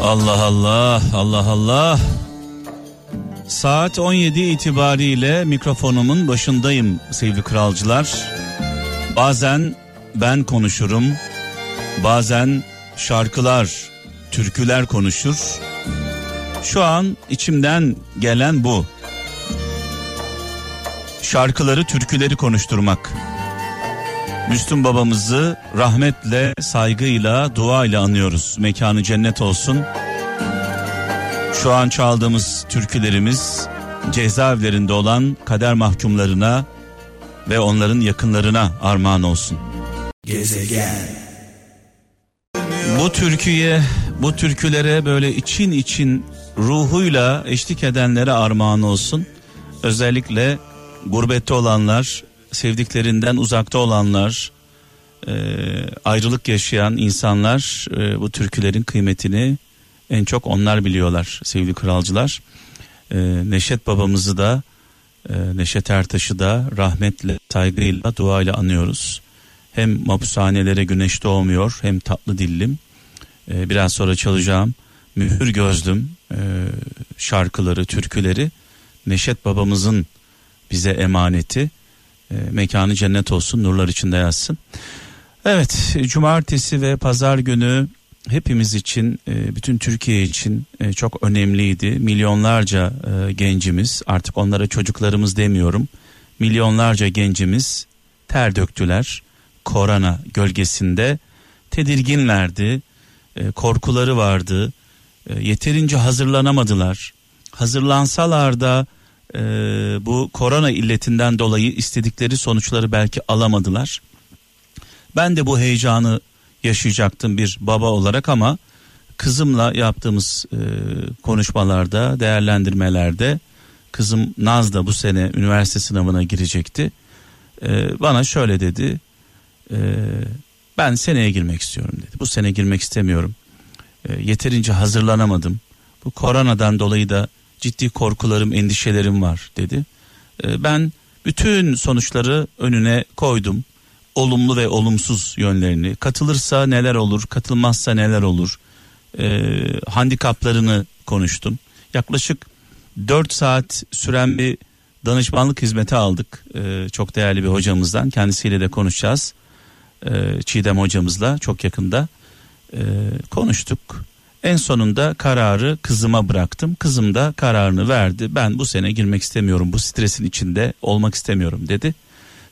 Allah Allah Allah Allah Saat 17 itibariyle mikrofonumun başındayım sevgili kralcılar. Bazen ben konuşurum. Bazen şarkılar, türküler konuşur. Şu an içimden gelen bu. Şarkıları, türküleri konuşturmak. Müslüm babamızı rahmetle, saygıyla, duayla anıyoruz. Mekanı cennet olsun. Şu an çaldığımız türkülerimiz cezaevlerinde olan kader mahkumlarına ve onların yakınlarına armağan olsun. Gezegen. Bu türküye, bu türkülere böyle için için ruhuyla eşlik edenlere armağan olsun. Özellikle gurbette olanlar, sevdiklerinden uzakta olanlar, e, ayrılık yaşayan insanlar e, bu türkülerin kıymetini en çok onlar biliyorlar sevgili kralcılar. E, Neşet babamızı da e, Neşet Ertaş'ı da rahmetle, saygıyla, duayla anıyoruz. Hem mapushanelere güneş doğmuyor hem tatlı dillim. E, biraz sonra çalacağım mühür gözlüm e, şarkıları, türküleri Neşet babamızın bize emaneti. E, mekanı cennet olsun, nurlar içinde yazsın. Evet, cumartesi ve pazar günü hepimiz için, e, bütün Türkiye için e, çok önemliydi. Milyonlarca e, gencimiz, artık onlara çocuklarımız demiyorum. Milyonlarca gencimiz ter döktüler. Korona gölgesinde tedirginlerdi. Korkuları vardı. Yeterince hazırlanamadılar. Hazırlansalar da bu korona illetinden dolayı istedikleri sonuçları belki alamadılar. Ben de bu heyecanı yaşayacaktım bir baba olarak ama kızımla yaptığımız e, konuşmalarda, değerlendirmelerde kızım Naz da bu sene üniversite sınavına girecekti. E, bana şöyle dedi. E, ben seneye girmek istiyorum dedi. Bu sene girmek istemiyorum. E, yeterince hazırlanamadım. Bu koronadan dolayı da ciddi korkularım, endişelerim var dedi. E, ben bütün sonuçları önüne koydum olumlu ve olumsuz yönlerini, katılırsa neler olur, katılmazsa neler olur, e, handikaplarını konuştum. Yaklaşık 4 saat süren bir danışmanlık hizmeti aldık e, çok değerli bir hocamızdan. Kendisiyle de konuşacağız. Çiğdem hocamızla çok yakında konuştuk. En sonunda kararı kızıma bıraktım. Kızım da kararını verdi. Ben bu sene girmek istemiyorum. Bu stresin içinde olmak istemiyorum dedi.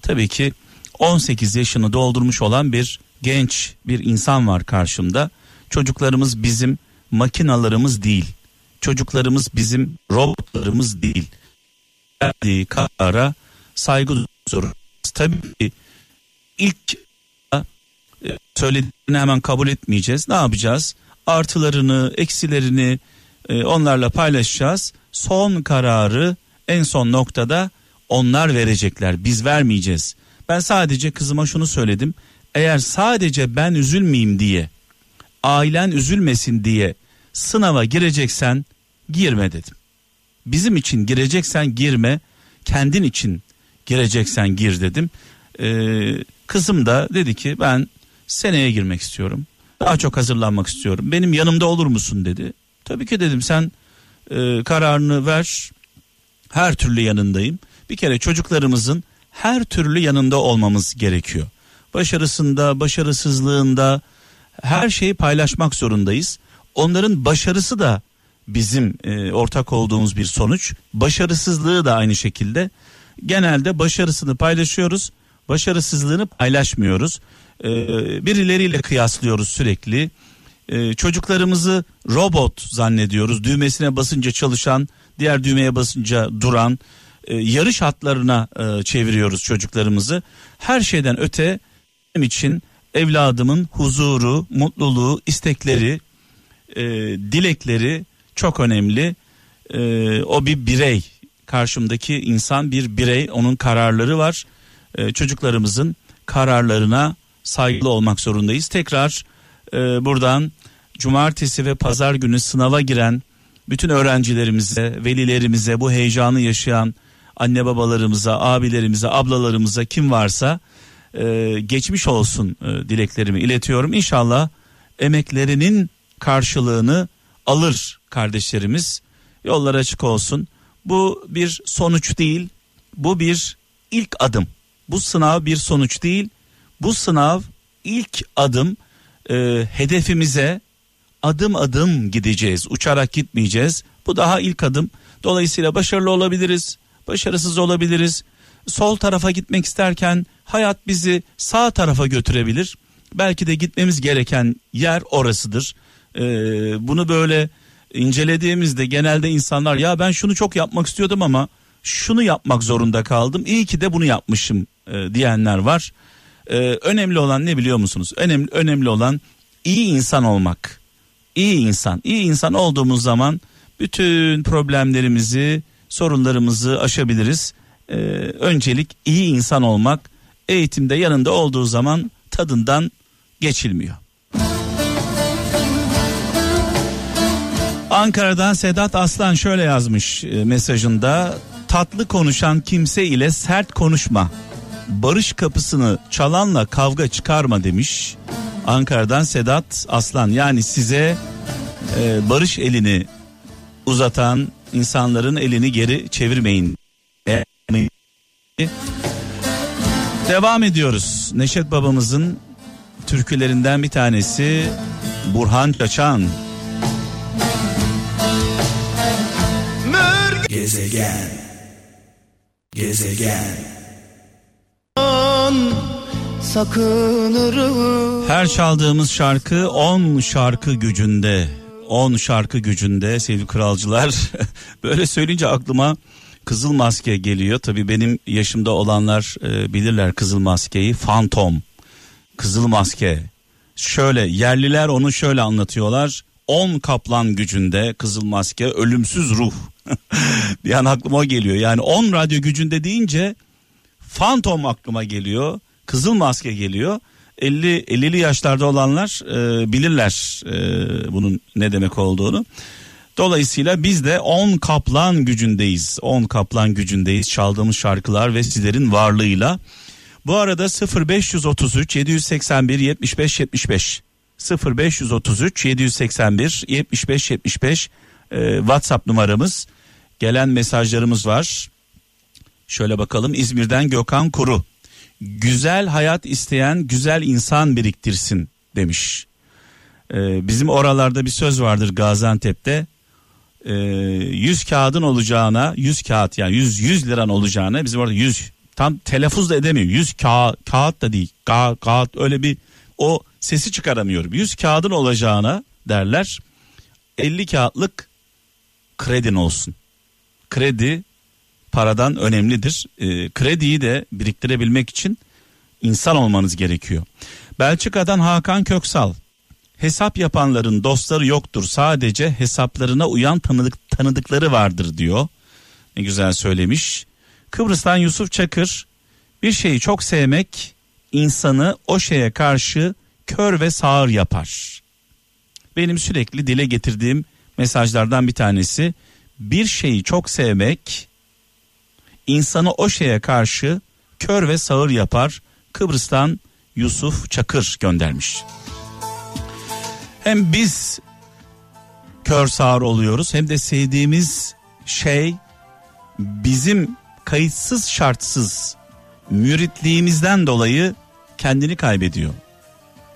Tabii ki 18 yaşını doldurmuş olan bir genç bir insan var karşımda. Çocuklarımız bizim makinalarımız değil. Çocuklarımız bizim robotlarımız değil. Verdiği karara saygı duyuyoruz. Tabii ki ilk e, söylediğini hemen kabul etmeyeceğiz. Ne yapacağız? Artılarını, eksilerini e, onlarla paylaşacağız. Son kararı en son noktada onlar verecekler. Biz vermeyeceğiz. Ben sadece kızıma şunu söyledim. Eğer sadece ben üzülmeyeyim diye, ailen üzülmesin diye sınava gireceksen girme dedim. Bizim için gireceksen girme, kendin için gireceksen gir dedim. Ee, kızım da dedi ki ben seneye girmek istiyorum. Daha çok hazırlanmak istiyorum. Benim yanımda olur musun dedi. Tabii ki dedim sen e, kararını ver. Her türlü yanındayım. Bir kere çocuklarımızın her türlü yanında olmamız gerekiyor. Başarısında, başarısızlığında her şeyi paylaşmak zorundayız. Onların başarısı da bizim e, ortak olduğumuz bir sonuç. Başarısızlığı da aynı şekilde. Genelde başarısını paylaşıyoruz, başarısızlığını paylaşmıyoruz. E, birileriyle kıyaslıyoruz sürekli. E, çocuklarımızı robot zannediyoruz. Düğmesine basınca çalışan, diğer düğmeye basınca duran e, yarış hatlarına e, çeviriyoruz çocuklarımızı. Her şeyden öte benim için evladımın huzuru, mutluluğu, istekleri, e, dilekleri çok önemli. E, o bir birey. Karşımdaki insan bir birey. Onun kararları var. E, çocuklarımızın kararlarına saygılı olmak zorundayız. Tekrar e, buradan cumartesi ve pazar günü sınava giren bütün öğrencilerimize, velilerimize, bu heyecanı yaşayan anne babalarımıza, abilerimize, ablalarımıza kim varsa e, geçmiş olsun e, dileklerimi iletiyorum. İnşallah emeklerinin karşılığını alır kardeşlerimiz. Yollar açık olsun. Bu bir sonuç değil. Bu bir ilk adım. Bu sınav bir sonuç değil. Bu sınav ilk adım e, hedefimize adım adım gideceğiz. Uçarak gitmeyeceğiz. Bu daha ilk adım. Dolayısıyla başarılı olabiliriz, başarısız olabiliriz. Sol tarafa gitmek isterken hayat bizi sağ tarafa götürebilir. Belki de gitmemiz gereken yer orasıdır. Ee, bunu böyle incelediğimizde genelde insanlar ya ben şunu çok yapmak istiyordum ama şunu yapmak zorunda kaldım. İyi ki de bunu yapmışım e, diyenler var. Ee, önemli olan ne biliyor musunuz? Önemli önemli olan iyi insan olmak. İyi insan. İyi insan olduğumuz zaman bütün problemlerimizi, sorunlarımızı aşabiliriz. Ee, öncelik iyi insan olmak. Eğitimde yanında olduğu zaman tadından geçilmiyor. Ankara'dan Sedat Aslan şöyle yazmış e, mesajında tatlı konuşan kimse ile sert konuşma. Barış kapısını çalanla kavga çıkarma demiş. Ankara'dan Sedat Aslan yani size e, barış elini uzatan insanların elini geri çevirmeyin. Devam ediyoruz. Neşet babamızın türkülerinden bir tanesi Burhan Çaçan. Gezegen Gezegen sakınırım. Her çaldığımız şarkı 10 şarkı gücünde. 10 şarkı gücünde sevgili kralcılar. Böyle söyleyince aklıma Kızıl Maske geliyor. Tabii benim yaşımda olanlar e, bilirler Kızıl Maske'yi. Fantom. Kızıl Maske. Şöyle yerliler onu şöyle anlatıyorlar. 10 kaplan gücünde Kızıl Maske ölümsüz ruh. bir an aklıma o geliyor. Yani 10 radyo gücünde deyince Fantom aklıma geliyor. Kızıl Maske geliyor. 50 50'li yaşlarda olanlar e, bilirler e, bunun ne demek olduğunu. Dolayısıyla biz de 10 kaplan gücündeyiz. 10 kaplan gücündeyiz çaldığımız şarkılar ve sizlerin varlığıyla. Bu arada 0533 781 75 75 0533 781 75 75 e, WhatsApp numaramız. Gelen mesajlarımız var. Şöyle bakalım İzmir'den Gökhan Kuru güzel hayat isteyen güzel insan biriktirsin demiş. Ee, bizim oralarda bir söz vardır Gaziantep'te. Ee, 100 kağıdın olacağına 100 kağıt yani 100 100 liran olacağına bizim orada 100 tam telaffuz da edemiyor. 100 kağıt, kağıt da değil. Ka, kağıt öyle bir o sesi çıkaramıyorum. 100 kağıdın olacağına derler. 50 kağıtlık kredin olsun. Kredi paradan önemlidir. E, krediyi de biriktirebilmek için insan olmanız gerekiyor. Belçika'dan Hakan Köksal. Hesap yapanların dostları yoktur. Sadece hesaplarına uyan tanıdık, tanıdıkları vardır diyor. Ne güzel söylemiş. Kıbrıs'tan Yusuf Çakır. Bir şeyi çok sevmek insanı o şeye karşı kör ve sağır yapar. Benim sürekli dile getirdiğim mesajlardan bir tanesi bir şeyi çok sevmek insanı o şeye karşı kör ve sağır yapar. Kıbrıs'tan Yusuf Çakır göndermiş. Hem biz kör sağır oluyoruz hem de sevdiğimiz şey bizim kayıtsız şartsız müritliğimizden dolayı kendini kaybediyor.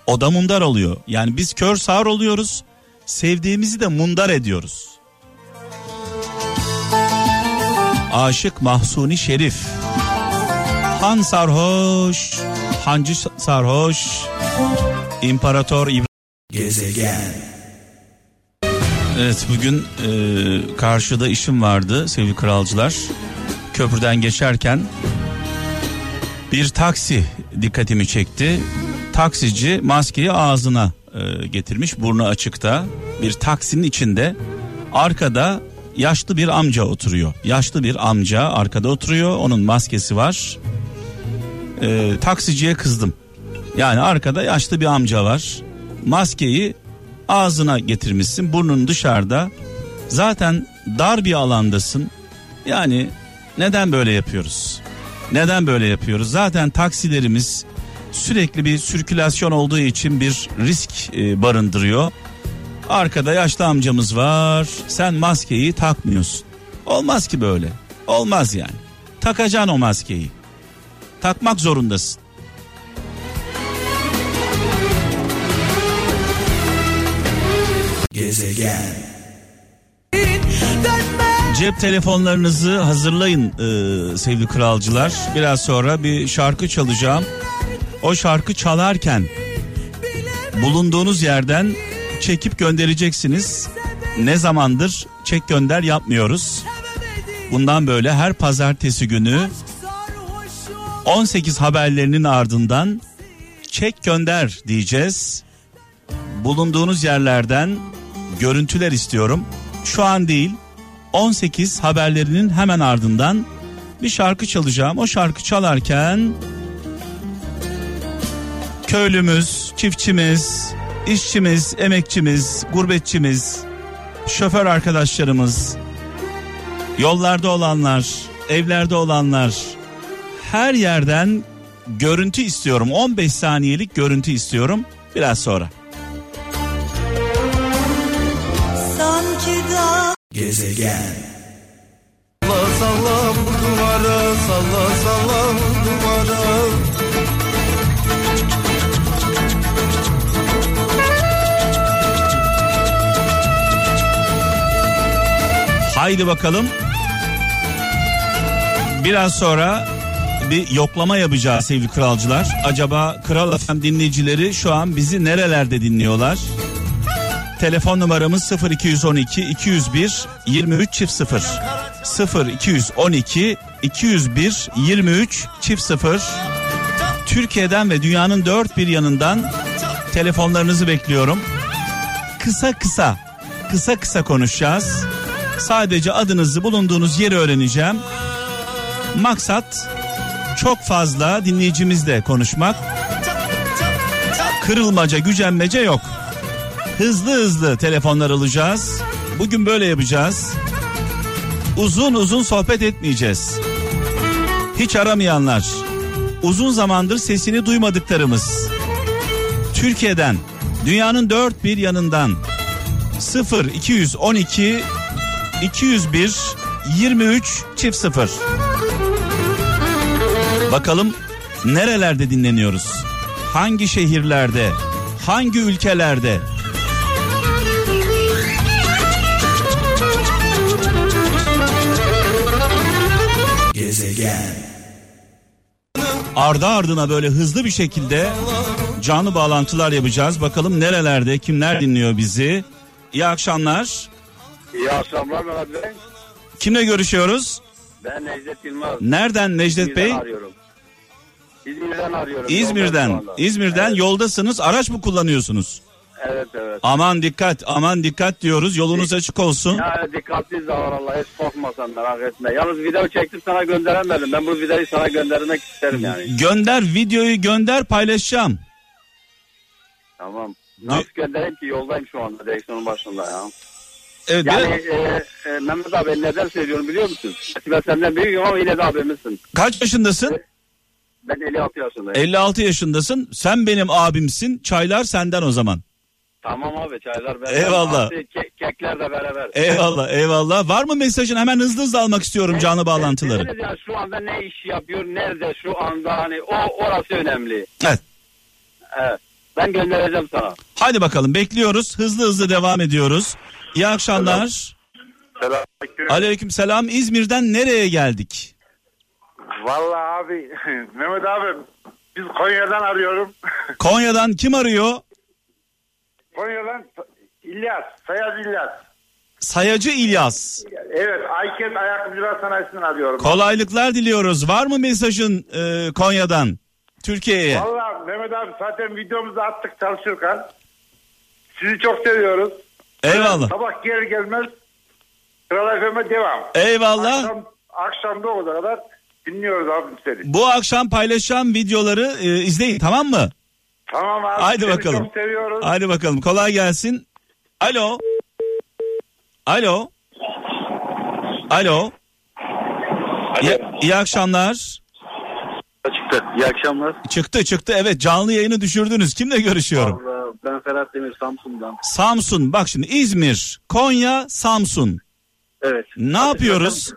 O da mundar oluyor. Yani biz kör sağır oluyoruz. Sevdiğimizi de mundar ediyoruz. Aşık Mahsuni Şerif. Han sarhoş, hancı sarhoş, İmparator İbrahim. Gezegen. Evet bugün e, karşıda işim vardı sevgili kralcılar. Köprüden geçerken bir taksi dikkatimi çekti. Taksici maskeyi ağzına e, getirmiş burnu açıkta. Bir taksinin içinde arkada yaşlı bir amca oturuyor. Yaşlı bir amca arkada oturuyor. Onun maskesi var. Ee, taksiciye kızdım. Yani arkada yaşlı bir amca var. Maskeyi ağzına getirmişsin. Burnun dışarıda. Zaten dar bir alandasın. Yani Neden böyle yapıyoruz? Neden böyle yapıyoruz? Zaten taksilerimiz sürekli bir sirkülasyon olduğu için bir risk e, barındırıyor. Arkada yaşlı amcamız var. Sen maskeyi takmıyorsun. Olmaz ki böyle. Olmaz yani. Takacaksın o maskeyi. Takmak zorundasın. Gezegen. Cep telefonlarınızı hazırlayın e, sevgili kralcılar. Biraz sonra bir şarkı çalacağım. O şarkı çalarken bulunduğunuz yerden çekip göndereceksiniz. Ne zamandır çek gönder yapmıyoruz. Bundan böyle her pazartesi günü 18 haberlerinin ardından çek gönder diyeceğiz. Bulunduğunuz yerlerden görüntüler istiyorum. Şu an değil 18 haberlerinin hemen ardından bir şarkı çalacağım. O şarkı çalarken köylümüz, çiftçimiz, işçimiz, emekçimiz, gurbetçimiz, şoför arkadaşlarımız, yollarda olanlar, evlerde olanlar her yerden görüntü istiyorum. 15 saniyelik görüntü istiyorum biraz sonra. Sanki da Gezegen. Salla salla duvara salla salla duvara Haydi bakalım. Biraz sonra bir yoklama yapacağız sevgili kralcılar. Acaba Kral FM dinleyicileri şu an bizi nerelerde dinliyorlar? Telefon numaramız 0212 201 23 çift 0. 0 212 201 23 çift 0. Türkiye'den ve dünyanın dört bir yanından telefonlarınızı bekliyorum. Kısa kısa, kısa kısa konuşacağız. Sadece adınızı bulunduğunuz yeri öğreneceğim. Maksat çok fazla dinleyicimizle konuşmak. Kırılmaca, gücenmece yok. Hızlı hızlı telefonlar alacağız. Bugün böyle yapacağız. Uzun uzun sohbet etmeyeceğiz. Hiç aramayanlar, uzun zamandır sesini duymadıklarımız. Türkiye'den, dünyanın dört bir yanından 0 212 201 23 çift 0. Bakalım nerelerde dinleniyoruz? Hangi şehirlerde? Hangi ülkelerde? Gezegen. Ardı ardına böyle hızlı bir şekilde canlı bağlantılar yapacağız. Bakalım nerelerde kimler dinliyor bizi? İyi akşamlar. İyi akşamlar Mehmet Bey. Kimle görüşüyoruz? Ben Necdet Yılmaz. Nereden Necdet İzmir'den Bey? arıyorum. İzmir'den arıyorum. İzmir'den. Yoldayım şu anda. İzmir'den Evet, yoldasınız. Araç mı kullanıyorsunuz? Evet evet. Aman dikkat, aman dikkat diyoruz. Yolunuz açık olsun. Yani dikkatli Allah hiç korkmasan merak etme. Yalnız video çektim sana gönderemedim. Ben bu videoyu sana göndermek isterim yani. Gönder videoyu gönder paylaşacağım. Tamam. Nasıl göndereyim ki yoldayım şu anda direksiyonun başında ya. Evet, Yani e, e, Mehmet abi neden söylüyorum biliyor musun? Ben senden büyüğüm ama yine de abimizsin. kaç yaşındasın? Ben 56 yaşındayım. 56 yaşındasın. Sen benim abimsin. Çaylar senden o zaman. Tamam abi çaylar beraber. Eyvallah. Ke- kekler de beraber. Eyvallah, eyvallah. Var mı mesajın? Hemen hızlı hızlı almak istiyorum canlı bağlantıları. Dediniz ya şu anda ne iş yapıyor, nerede şu anda hani o orası önemli. Evet. Evet. Ben göndereceğim sana. Hadi bakalım bekliyoruz. Hızlı hızlı devam ediyoruz. İyi akşamlar. Selamünaleyküm. Aleyküm selam. İzmir'den nereye geldik? Vallahi abi Mehmet abi biz Konya'dan arıyorum. Konya'dan kim arıyor? Konya'dan İlyas, Sayaz İlyas. Sayacı İlyas. Evet, Ayket Ayakkabıcılar Sanayisi'nden arıyorum. Kolaylıklar diliyoruz. Var mı mesajın e, Konya'dan Türkiye'ye? Vallahi Mehmet abi zaten videomuzu attık çalışırken. Sizi çok seviyoruz. Eyvallah. Sabah gelir gelmez Kral FM'e devam. Eyvallah. Akşam, akşamda o kadar dinliyoruz abi seni. Bu akşam paylaşacağım videoları e, izleyin tamam mı? Tamam abi. Haydi seni bakalım. çok seviyoruz. Hadi bakalım kolay gelsin. Alo. Alo. Alo. İyi, iyi akşamlar. Çıktı. İyi akşamlar. Çıktı çıktı evet canlı yayını düşürdünüz. Kimle görüşüyorum? Ferhat Demir Samsun'dan. Samsun bak şimdi İzmir, Konya, Samsun. Evet. Ne yapıyoruz?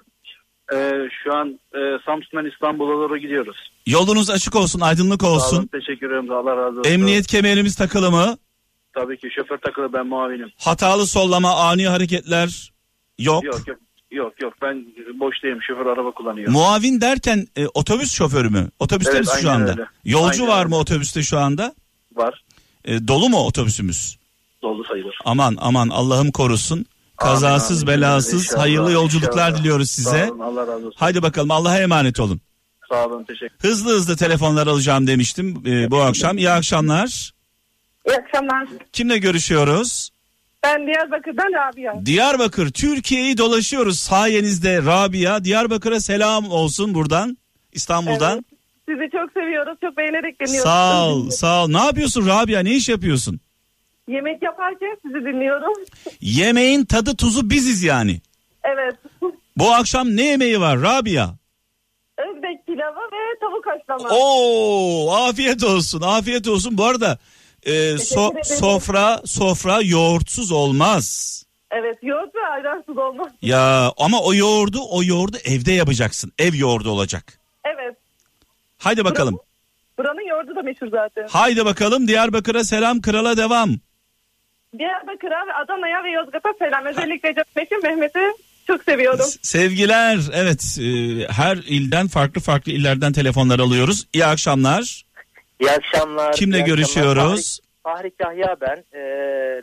Ee, şu an e, Samsun'dan İstanbul'a doğru gidiyoruz. Yolunuz açık olsun, aydınlık Sağ olun, olsun. teşekkür ederim. Allah razı olsun. Emniyet kemerimiz takılı mı? Tabii ki şoför takılı ben muavinim. Hatalı sollama, ani hareketler yok. Yok yok. Yok yok ben boştayım şoför araba kullanıyor. Muavin derken e, otobüs şoförü mü? Otobüste Evet, misin şu anda? öyle. Yolcu Aynen var mı otobüste şu anda? Var. E, dolu mu otobüsümüz? Dolu sayılır. Aman aman Allah'ım korusun. Kazasız Amin, amin. belasız İnşallah, hayırlı yolculuklar inşallah. diliyoruz size. Sağ olun Allah razı olsun. Haydi bakalım Allah'a emanet olun. Sağ olun teşekkür Hızlı hızlı telefonlar alacağım demiştim e, bu akşam. İyi akşamlar. İyi akşamlar. Kimle görüşüyoruz? Ben Diyarbakır'dan Rabia. Diyarbakır, Türkiye'yi dolaşıyoruz sayenizde Rabia. Diyarbakır'a selam olsun buradan, İstanbul'dan. Evet. Sizi çok seviyoruz. Çok beğenerek dinliyoruz. Sağ ol, sağ ol. Ne yapıyorsun Rabia? Ne iş yapıyorsun? Yemek yaparken sizi dinliyorum. Yemeğin tadı tuzu biziz yani. Evet. Bu akşam ne yemeği var Rabia? Özbek pilavı ve tavuk haşlama. Oo, afiyet olsun, afiyet olsun. Bu arada e, so- sofra sofra yoğurtsuz olmaz. Evet yoğurt ve ayransız olmaz. Ya ama o yoğurdu o yoğurdu evde yapacaksın. Ev yoğurdu olacak. Haydi bakalım. Buranın yoğurdu da meşhur zaten. Haydi bakalım Diyarbakır'a selam krala devam. Diyarbakır'a ve Adana'ya ve Yozgat'a selam. Özellikle Canım Mehmet'i çok seviyorum. Sevgiler evet e, her ilden farklı farklı illerden telefonlar alıyoruz. İyi akşamlar. İyi akşamlar. Kimle iyi akşamlar. görüşüyoruz? Fahri, Fahri Kahya ben. Ee,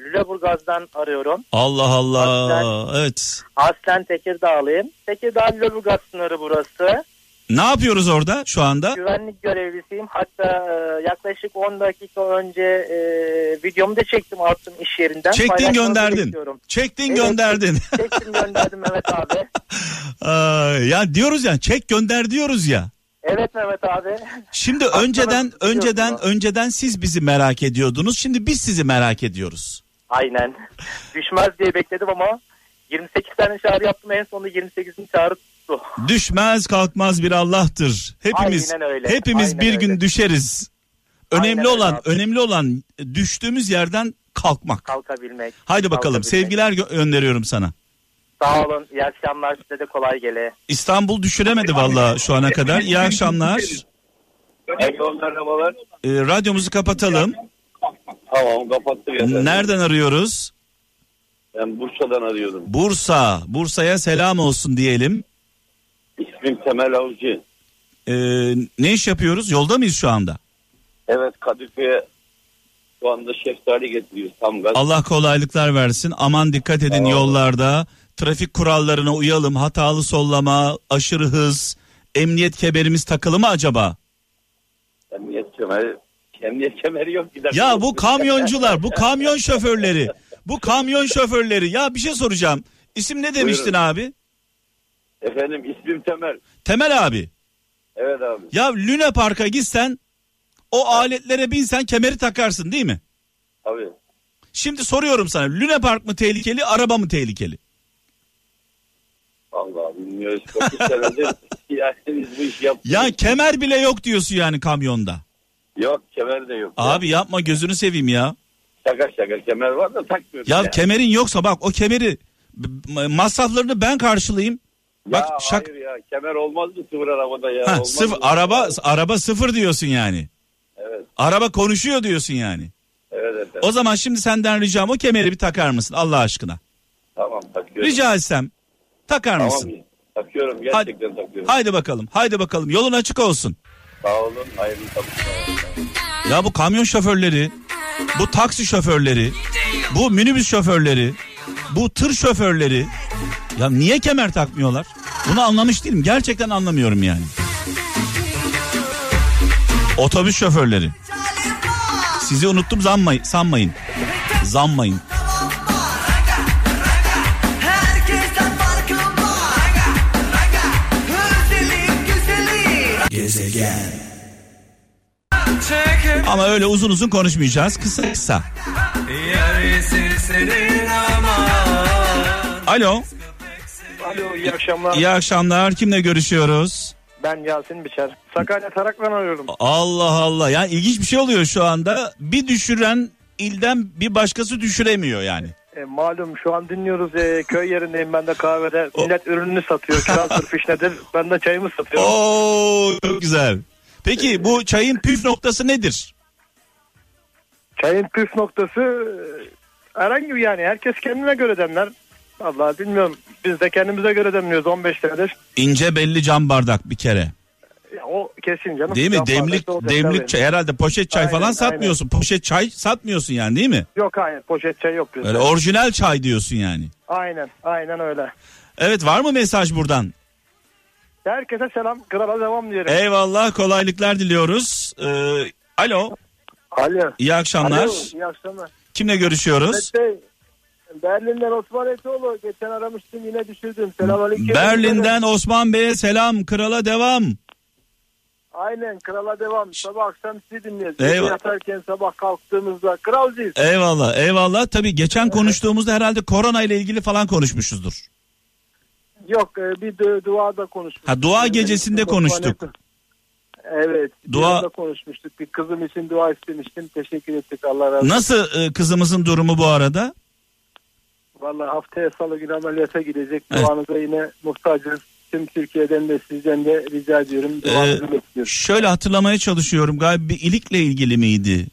Lüleburgaz'dan arıyorum. Allah Allah Aslen. evet. Aslen Tekirdağlıyım. Tekirdağ Lüleburgaz sınırı burası. Ne yapıyoruz orada şu anda? Güvenlik görevlisiyim. Hatta e, yaklaşık 10 dakika önce e, videomu da çektim attım iş yerinden. Çektin gönderdin. bekliyorum. Çektin Evet, gönderdin. Çektim gönderdim Mehmet abi. Ya diyoruz ya çek gönder diyoruz ya. Evet Mehmet abi. Şimdi Aklına önceden önceden önceden siz bizi merak ediyordunuz. Şimdi biz sizi merak ediyoruz. Aynen. Düşmez diye bekledim ama 28 tane çağrı yaptım en sonunda 28. çağrı Düşmez kalkmaz bir Allah'tır. Hepimiz Aynen öyle, hepimiz aynen bir gün öyle. düşeriz. Önemli Aynen öyle olan abi. önemli olan düştüğümüz yerden kalkmak. Kalkabilmek. Haydi bakalım. kalkabilmek. Sevgiler gö- gönderiyorum sana. Sağ olun. İyi akşamlar. Size de kolay gele. İstanbul düşüremedi valla şu ana kadar. İyi akşamlar. Merhabalar. Ee, radyomuzu kapatalım. Tamam kapattık efendim. Nereden arıyoruz? Ben Bursa'dan arıyorum. Bursa. Bursa'ya selam olsun diyelim. İsmim Temel Avcı. Ee, ne iş yapıyoruz? Yolda mıyız şu anda? Evet Kadıköy'e şu anda şeftali getiriyoruz tam gaz. Allah kolaylıklar versin. Aman dikkat edin yollarda. Trafik kurallarına uyalım. Hatalı sollama, aşırı hız, emniyet kemerimiz takılı mı acaba? Emniyet kemeri, emniyet kemeri yok. Gider. Ya bu kamyoncular, bu kamyon şoförleri, bu kamyon şoförleri. Ya bir şey soracağım. İsim ne demiştin Buyurun. abi? Efendim ismim Temel. Temel abi. Evet abi. Ya Luna Park'a gitsen o aletlere binsen kemeri takarsın değil mi? Abi. Şimdi soruyorum sana Luna Park mı tehlikeli araba mı tehlikeli? Allah bilmiyoruz. 9 senedir yani biz bu işi yaptık. Ya kemer bile yok diyorsun yani kamyonda. Yok kemer de yok. Abi yapma gözünü seveyim ya. Şaka şaka kemer var da takmıyoruz. Ya kemerin yoksa bak o kemeri masraflarını ben karşılayayım. Bak ya şak hayır ya kemer olmaz mı sıfır arabada ya? Ha, Olmaz sıfır mı? araba araba sıfır diyorsun yani. Evet. Araba konuşuyor diyorsun yani. Evet efendim. O zaman şimdi senden ricam o kemeri bir takar mısın Allah aşkına? Tamam takıyorum. Rica etsem takar Tamam mısın? takıyorum gerçekten takıyorum. Haydi bakalım. Haydi bakalım. Yolun açık olsun. Sağ olun hayırlı çalışmalar. Ya bu kamyon şoförleri, bu taksi şoförleri, bu minibüs şoförleri, bu tır şoförleri ya niye kemer takmıyorlar? Bunu anlamış değilim. Gerçekten anlamıyorum yani. Otobüs şoförleri. Sizi unuttum zanmayın, sanmayın. Zanmayın. Gezegen. Ama öyle uzun uzun konuşmayacağız. Kısa kısa. Alo. Alo iyi akşamlar. İyi akşamlar. Kimle görüşüyoruz? Ben Yasin Biçer. Sakarya Tarak'tan arıyorum. Allah Allah. Yani ilginç bir şey oluyor şu anda. Bir düşüren ilden bir başkası düşüremiyor yani. E, malum şu an dinliyoruz e, köy yerindeyim ben de kahvede. Millet ürününü satıyor. Transfer fiş nedir? Ben de çayımı satıyorum. Oo çok güzel. Peki bu çayın püf noktası nedir? Çayın püf noktası e, herhangi bir yani. Herkes kendine göre demler. Vallahi bilmiyorum. Biz de kendimize göre demliyoruz 15 senedir. İnce belli cam bardak bir kere. Ya, o kesin canım. Değil mi? Yan Demlik olacak demlik tabii. çay herhalde poşet çay Aynen, falan satmıyorsun. Poşet çay satmıyorsun yani değil mi? Yok hayır poşet çay yok bizde. Öyle orijinal çay diyorsun yani. Aynen aynen öyle. Evet var mı mesaj buradan? Herkese selam. Krala devam diyelim. Eyvallah kolaylıklar diliyoruz. Ee, alo Alo. iyi akşamlar. Alo, iyi akşamlar. Kimle görüşüyoruz? Bey, Berlin'den Osman Etoğlu. Geçen aramıştım yine düşürdüm. Selamünaleyküm. Berlin'den Osman Bey'e selam krala devam. Aynen krala devam. Sabah akşam sizi dinliyoruz. Eyvallah. Yatarken sabah kalktığımızda kralcıyız. Eyvallah eyvallah. Tabii geçen konuştuğumuzda herhalde korona ile ilgili falan konuşmuşuzdur. Yok e, bir du- duada konuşmuştuk. Ha, dua gecesinde Osman konuştuk. Evet. Dua- Dua... konuşmuştuk. Bir kızım için dua istemiştim. Teşekkür ettik Allah razı olsun. Nasıl e, kızımızın durumu bu arada? Vallahi haftaya salı günü ameliyata gidecek. Evet. Duanıza yine muhtacız. Tüm Türkiye'den de sizden de rica ediyorum. Duanızı Ee, bekliyoruz. şöyle hatırlamaya çalışıyorum galiba bir ilikle ilgili miydi?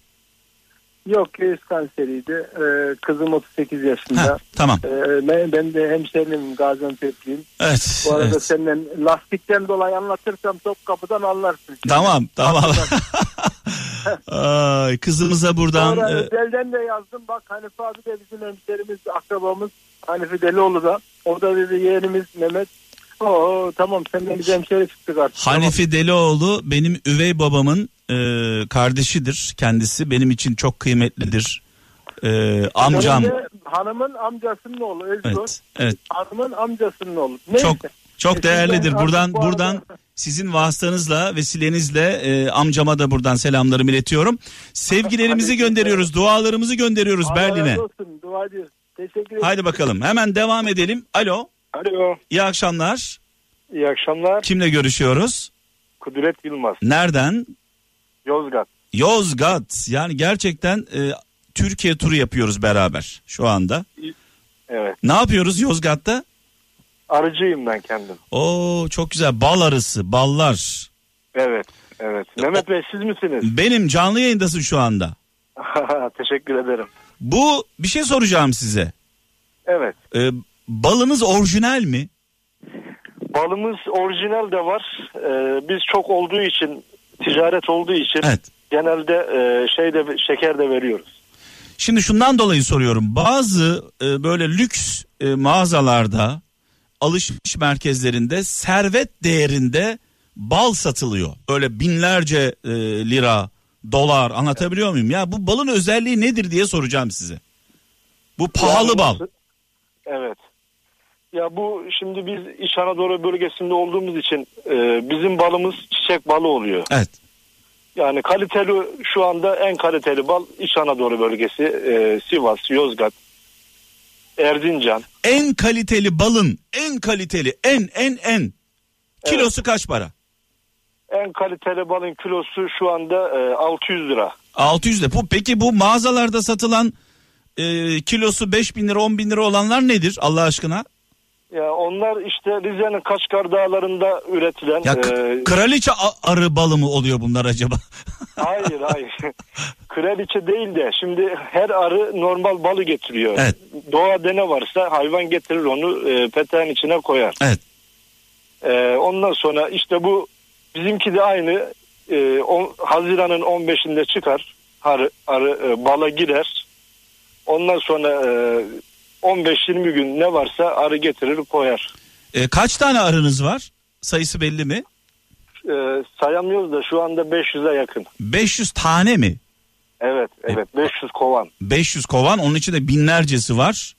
Yok göğüs kanseriydi. Ee, kızım 38 yaşında. Ha, tamam. Ee, ben, ben de hemşehrim Gaziantep'liyim. Evet. Bu arada evet. senden lastikten dolayı anlatırsam top kapıdan anlarsın. Tamam tamam. Ay, kızımıza buradan Sonra e, özelden de yazdım. Bak Hanife abi de bizim hemşerimiz, akrabamız. Hanife Delioğlu da. O da dedi yeğenimiz Mehmet. Oo tamam senden biz hemşeri çıktık artık. Hanifi Delioğlu benim üvey babamın e, kardeşidir kendisi. Benim için çok kıymetlidir. E, amcam. Benim de Hanımın amcasının oğlu Özgür. Evet. Evet. Hanımın amcasının oğlu. Neyse. Çok çok değerlidir. Buradan buradan sizin vasıtanızla vesilenizle e, amcama da buradan selamlarımı iletiyorum. Sevgilerimizi gönderiyoruz, dualarımızı gönderiyoruz Allah Berlin'e. Dua. Teşekkür ederim. Haydi bakalım. Hemen devam edelim. Alo. Alo. İyi akşamlar. İyi akşamlar. Kimle görüşüyoruz? Kudret Yılmaz. Nereden? Yozgat. Yozgat. Yani gerçekten e, Türkiye turu yapıyoruz beraber şu anda. Evet. Ne yapıyoruz Yozgat'ta? Arıcıyım ben kendim. Oo çok güzel. Bal arısı, ballar. Evet. Evet. Mehmet Bey siz misiniz? Benim canlı yayındasın şu anda. Teşekkür ederim. Bu bir şey soracağım size. Evet. Ee, balınız orijinal mi? Balımız orijinal de var. Ee, biz çok olduğu için ticaret olduğu için Evet. genelde e, şey de şeker de veriyoruz. Şimdi şundan dolayı soruyorum. Bazı e, böyle lüks e, mağazalarda, alışveriş merkezlerinde servet değerinde bal satılıyor. Öyle binlerce e, lira, dolar anlatabiliyor muyum? Ya bu balın özelliği nedir diye soracağım size. Bu pahalı Yani bal. Evet. Ya bu şimdi biz İç Anadolu bölgesinde olduğumuz için e, bizim balımız çiçek balı oluyor. Evet. Yani kaliteli şu anda en kaliteli bal İç Anadolu bölgesi e, Sivas, Yozgat, Erzincan. En kaliteli balın en kaliteli en en en kilosu kaç para? En kaliteli balın kilosu şu anda e, 600 lira. 600 lira. Bu, peki bu mağazalarda satılan e, kilosu 5 bin lira 10 bin lira olanlar nedir Allah aşkına? Ya onlar işte Rize'nin Kaşgar Dağları'nda üretilen Ya e, kraliçe arı balı mı oluyor bunlar acaba? hayır hayır. Kraliçe değil de şimdi her arı normal balı getiriyor. Evet. Doğada ne varsa hayvan getirir onu e, peteğin içine koyar. evet. E, ondan sonra işte bu bizimki de aynı e, on, Haziran'ın 15'inde çıkar arı, arı e, bala girer. Ondan sonra e, 15-20 gün ne varsa arı getirir koyar. E, kaç tane arınız var? Sayısı belli mi? E, sayamıyoruz da şu anda 500'e yakın. 500 tane mi? Evet evet 500 kovan. 500 kovan onun içinde binlercesi var.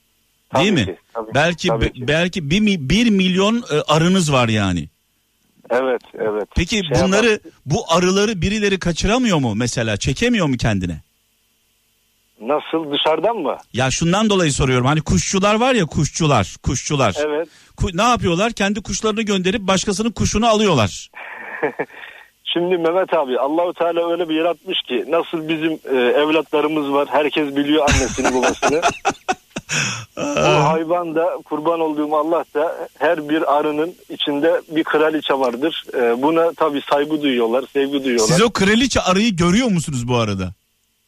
Değil Tabii mi? ki, tabii, belki tabii ki. belki 1 mi, bir milyon e, arınız var yani. Evet evet. Peki Şey bunları yapar- bu arıları birileri kaçıramıyor mu mesela? Çekemiyor mu kendine? Nasıl dışarıdan mı? Ya şundan dolayı soruyorum. Hani kuşçular var ya kuşçular, kuşçular. Evet. Ku- ne yapıyorlar? Kendi kuşlarını gönderip başkasının kuşunu alıyorlar. Şimdi Mehmet abi Allahu Teala öyle bir yaratmış ki nasıl bizim e, evlatlarımız var. Herkes biliyor annesini babasını. Bu hayvan da kurban olduğum Allah da her bir arının içinde bir kraliçe vardır. E, buna tabii saygı duyuyorlar, sevgi duyuyorlar. Siz o kraliçe arıyı görüyor musunuz bu arada?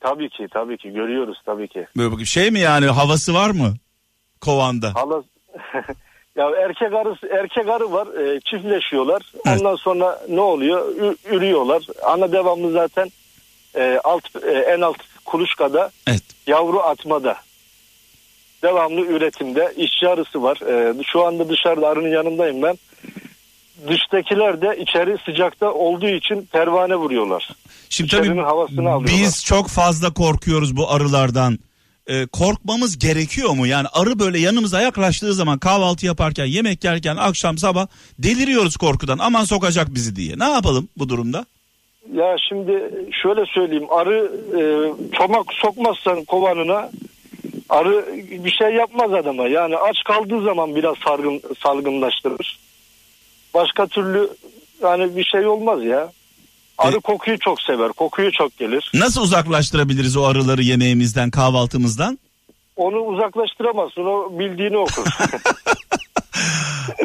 Tabii ki tabii ki görüyoruz tabii ki. Böyle bir şey mi yani havası var mı? Kovanda. Hala ya erkek arısı erkek arı var e, çiftleşiyorlar. Evet. Ondan sonra ne oluyor? Ü- ürüyorlar. Ana devamlı zaten e, alt e, en alt kuluçkada Evet. yavru atmada. Devamlı üretimde işçi arısı var. E, şu anda dışarıda arının yanındayım ben. Dıştakiler de içeri sıcakta olduğu için pervane vuruyorlar. Şimdi İçerinin tabii havasını alıyorlar. biz çok fazla korkuyoruz bu arılardan. Ee, korkmamız gerekiyor mu? Yani arı böyle yanımıza yaklaştığı zaman kahvaltı yaparken, yemek yerken, akşam sabah deliriyoruz korkudan. Aman sokacak bizi diye. Ne yapalım bu durumda? Ya şimdi şöyle söyleyeyim arı e, çomak sokmazsan kovanına arı bir şey yapmaz adama. Yani aç kaldığı zaman biraz sargın, salgınlaştırır. Başka türlü yani bir şey olmaz ya. Arı E- kokuyu çok sever. Kokuyu çok gelir. Nasıl uzaklaştırabiliriz o arıları yemeğimizden, kahvaltımızdan? Onu uzaklaştıramazsın. O bildiğini okur.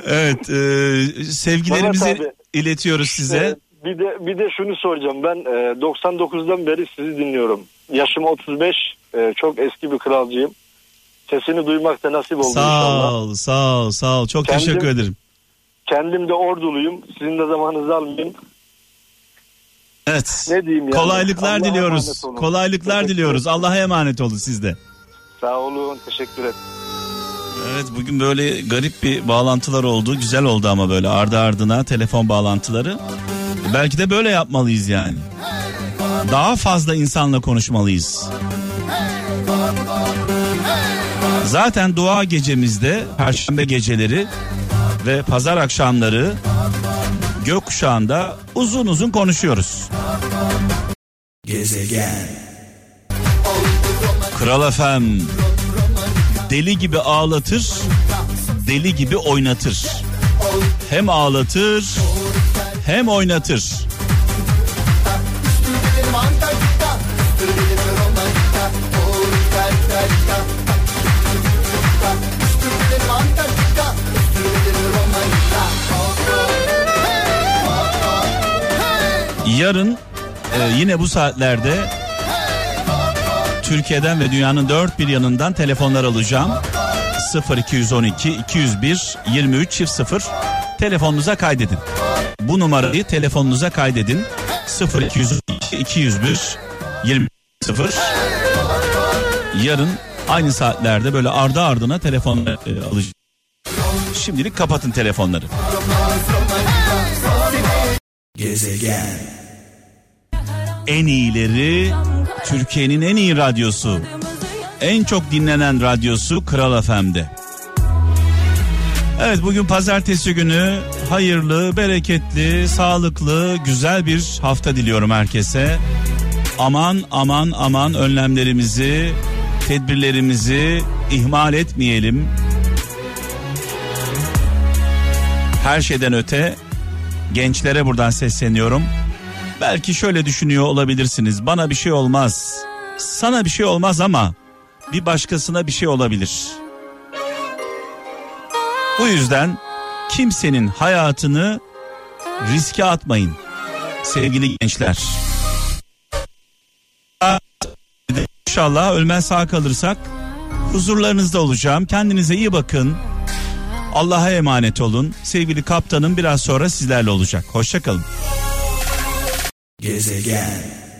Evet, e, sevgilerimizi Mehmet abi. iletiyoruz size. Ee, bir de bir de şunu soracağım. Ben e, 99'dan beri sizi dinliyorum. Yaşım 35. e, çok eski bir kralcıyım. Sesini duymak da nasip oldu Sağ inşallah. ol, sağ ol, sağ ol. Çok Kendim- teşekkür ederim. Kendim de orduluyum. Sizin de zamanınızı almayayım. Evet. Ne diyeyim yani? Kolaylıklar Allah'a diliyoruz. Kolaylıklar Teşekkür diliyoruz. Allah'a emanet olun siz de. Sağ olun. Teşekkür ederim. Evet bugün böyle garip bir bağlantılar oldu. Güzel oldu ama böyle ardı ardına telefon bağlantıları. Belki de böyle yapmalıyız yani. Daha fazla insanla konuşmalıyız. Zaten dua gecemizde perşembe geceleri ve pazar akşamları gökkuşağında uzun uzun konuşuyoruz. Gezegen. Kral FM deli gibi ağlatır, deli gibi oynatır. Hem ağlatır, hem oynatır. Yarın e, yine bu saatlerde Türkiye'den ve dünyanın dört bir yanından telefonlar alacağım. 0212 201 23 çift 0 telefonunuza kaydedin. Bu numarayı telefonunuza kaydedin. 0212 201 23 0 Yarın aynı saatlerde böyle ardı ardına telefon e, alacağım. Şimdilik kapatın telefonları. Gezegen. En iyileri Türkiye'nin en iyi radyosu. En çok dinlenen radyosu Kral FM'de. Evet bugün pazartesi günü hayırlı, bereketli, sağlıklı, güzel bir hafta diliyorum herkese. Aman aman aman önlemlerimizi, tedbirlerimizi ihmal etmeyelim. Her şeyden öte gençlere buradan sesleniyorum. Belki şöyle düşünüyor olabilirsiniz. Bana bir şey olmaz. Sana bir şey olmaz ama bir başkasına bir şey olabilir. Bu yüzden kimsenin hayatını riske atmayın sevgili gençler. İnşallah ölmez sağ kalırsak huzurlarınızda olacağım. Kendinize iyi bakın. Allah'a emanet olun. Sevgili kaptanım biraz sonra sizlerle olacak. Hoşçakalın. Gezegen.